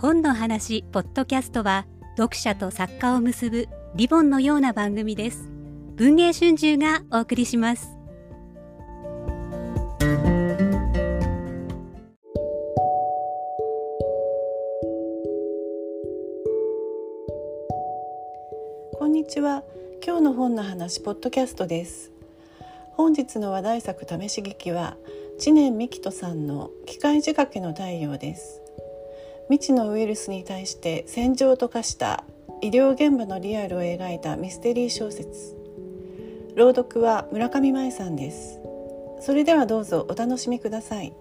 本の話ポッドキャストは読者と作家を結ぶリボンのような番組です。文藝春秋がお送りします。こんにちは。今日の本の話ポッドキャストです。本日の話題作試し劇は知念美希人さんの機械仕掛けの太陽です。未知のウイルスに対して戦場と化した医療現場のリアルを描いたミステリー小説。朗読は村上舞さんです。それではどうぞお楽しみください。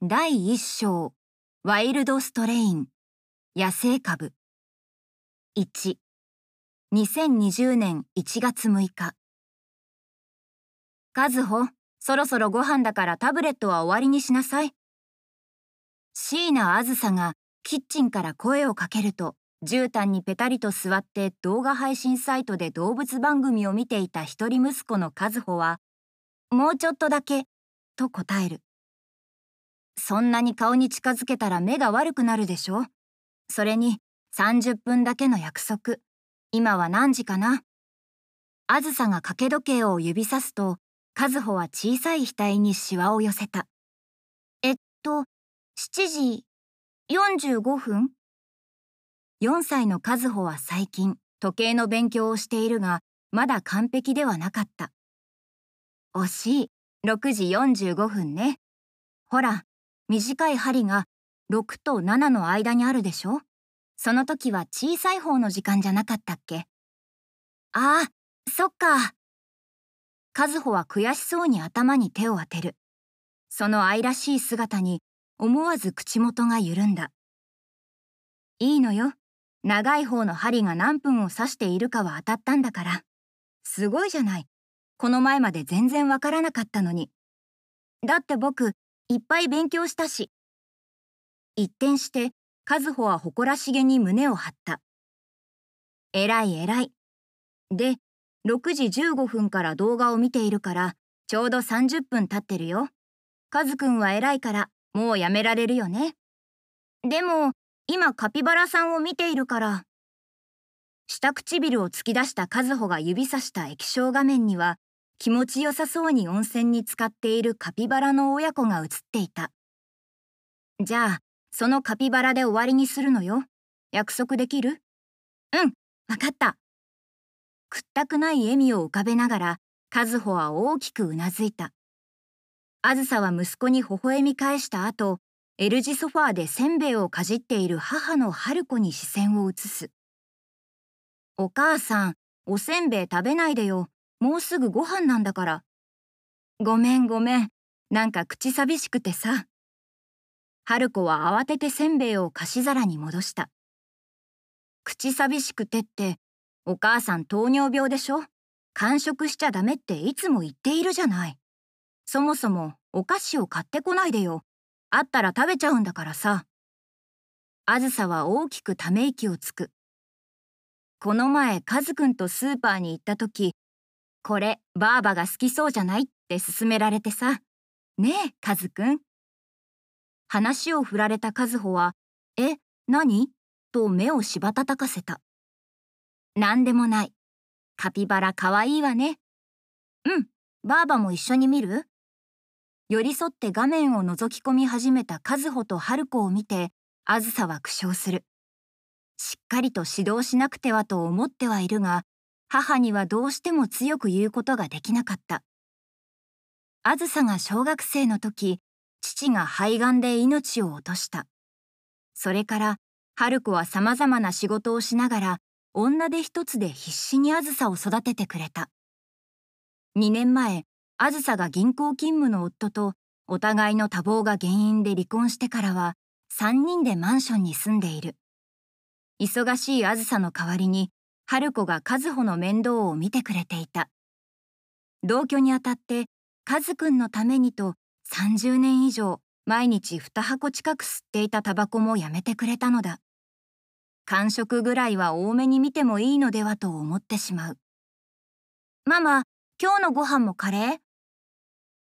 第一章。ワイルドストレイン。野生株。1 2020年1月6日。和穂そろそろご飯だからタブレットは終わりにしなさい。椎名あずさがキッチンから声をかけると絨毯にペタリと座って動画配信サイトで動物番組を見ていた一人息子の和穂は「もうちょっとだけ」と答えるそんなに顔に近づけたら目が悪くなるでしょそれに30分だけの約束。今は何時かな？あずさが掛け時計を指さすと、和穂は小さい額にシワを寄せた。えっと、7時45分 ?4 歳の和穂は最近、時計の勉強をしているが、まだ完璧ではなかった。惜しい。6時45分ね。ほら、短い針が6と7の間にあるでしょ？その時は小さい方の時間じゃなかったっけ？ああ、そっか。和穂は悔しそうに頭に手を当てる。その愛らしい姿に思わず口元が緩んだ。いいのよ。長い方の針が何分を指しているかは当たったんだから。すごいじゃない。この前まで全然わからなかったのに。だって僕、いっぱい勉強したし。一転して和穂は誇らしげに胸を張った。えらいえらい。で、6時15分から動画を見ているから、ちょうど30分経ってるよ。カズくんは偉いから、もうやめられるよね。でも、今カピバラさんを見ているから。下唇を突き出した和穂が指さした液晶画面には、気持ちよさそうに温泉に浸かっているカピバラの親子が映っていた。じゃあ、そのカピバラで終わりにするのよ。約束できる？うん、わかった。屈ったくない笑みを浮かべながら、和穂は大きくうなずいた。あずさは息子に微笑み返した後、L 字ソファーでせんべいをかじっている母の春子に視線を移す。お母さん、おせんべい食べないでよ。もうすぐご飯なんだから。ごめんごめん。なんか口寂しくてさ。春子は慌ててせんべいを菓子皿に戻した。口寂しくてって、お母さん糖尿病でしょ？完食しちゃダメっていつも言っているじゃない。そもそもお菓子を買ってこないでよ。あったら食べちゃうんだからさ。あずさは大きくため息をつく。この前、カズくんとスーパーに行った時、これ、ばあばが好きそうじゃないって勧められてさ。ねえ、カズくん。話を振られた和穂は、え、何？と目をしばたたかせた。なんでもない。カピバラかわいいわね。うん、ばあばも一緒に見る？寄り添って画面を覗き込み始めた和穂と春子を見て、あずさは苦笑する。しっかりと指導しなくてはと思ってはいるが、母にはどうしても強く言うことができなかった。あずさが小学生の時、父が肺がんで命を落とした。それから、春子は様々な仕事をしながら、女手一つで必死にあずさを育ててくれた。2年前、あずさが銀行勤務の夫と、お互いの多忙が原因で離婚してからは、3人でマンションに住んでいる。忙しいあずさの代わりに、春子が和穂の面倒を見てくれていた。同居にあたって、和くんのためにと30年以上毎日2箱近く吸っていたタバコもやめてくれたのだ。感触ぐらいは多めに見てもいいのではと思ってしまう。ママ、今日のご飯もカレー？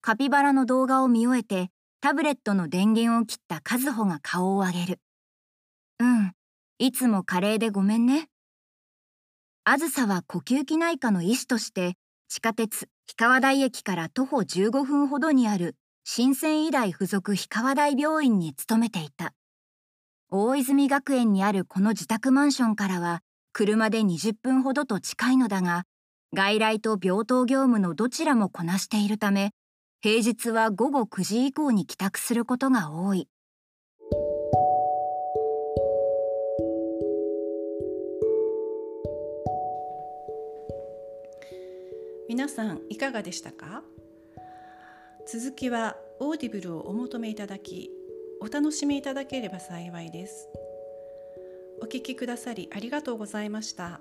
カピバラの動画を見終えてタブレットの電源を切った和穂が顔を上げる。うん、いつもカレーでごめんね。あずさは呼吸器内科の医師として地下鉄氷川台駅から徒歩15分ほどにある新鮮医大附属氷川台病院に勤めていた。大泉学園にあるこの自宅マンションからは車で20分ほどと近いのだが、外来と病棟業務のどちらもこなしているため、平日は午後9時以降に帰宅することが多い。皆さんいかがでしたか？続きはオーディブルをお求めいただきお楽しみいただければ幸いですお聴きくださりありがとうございました。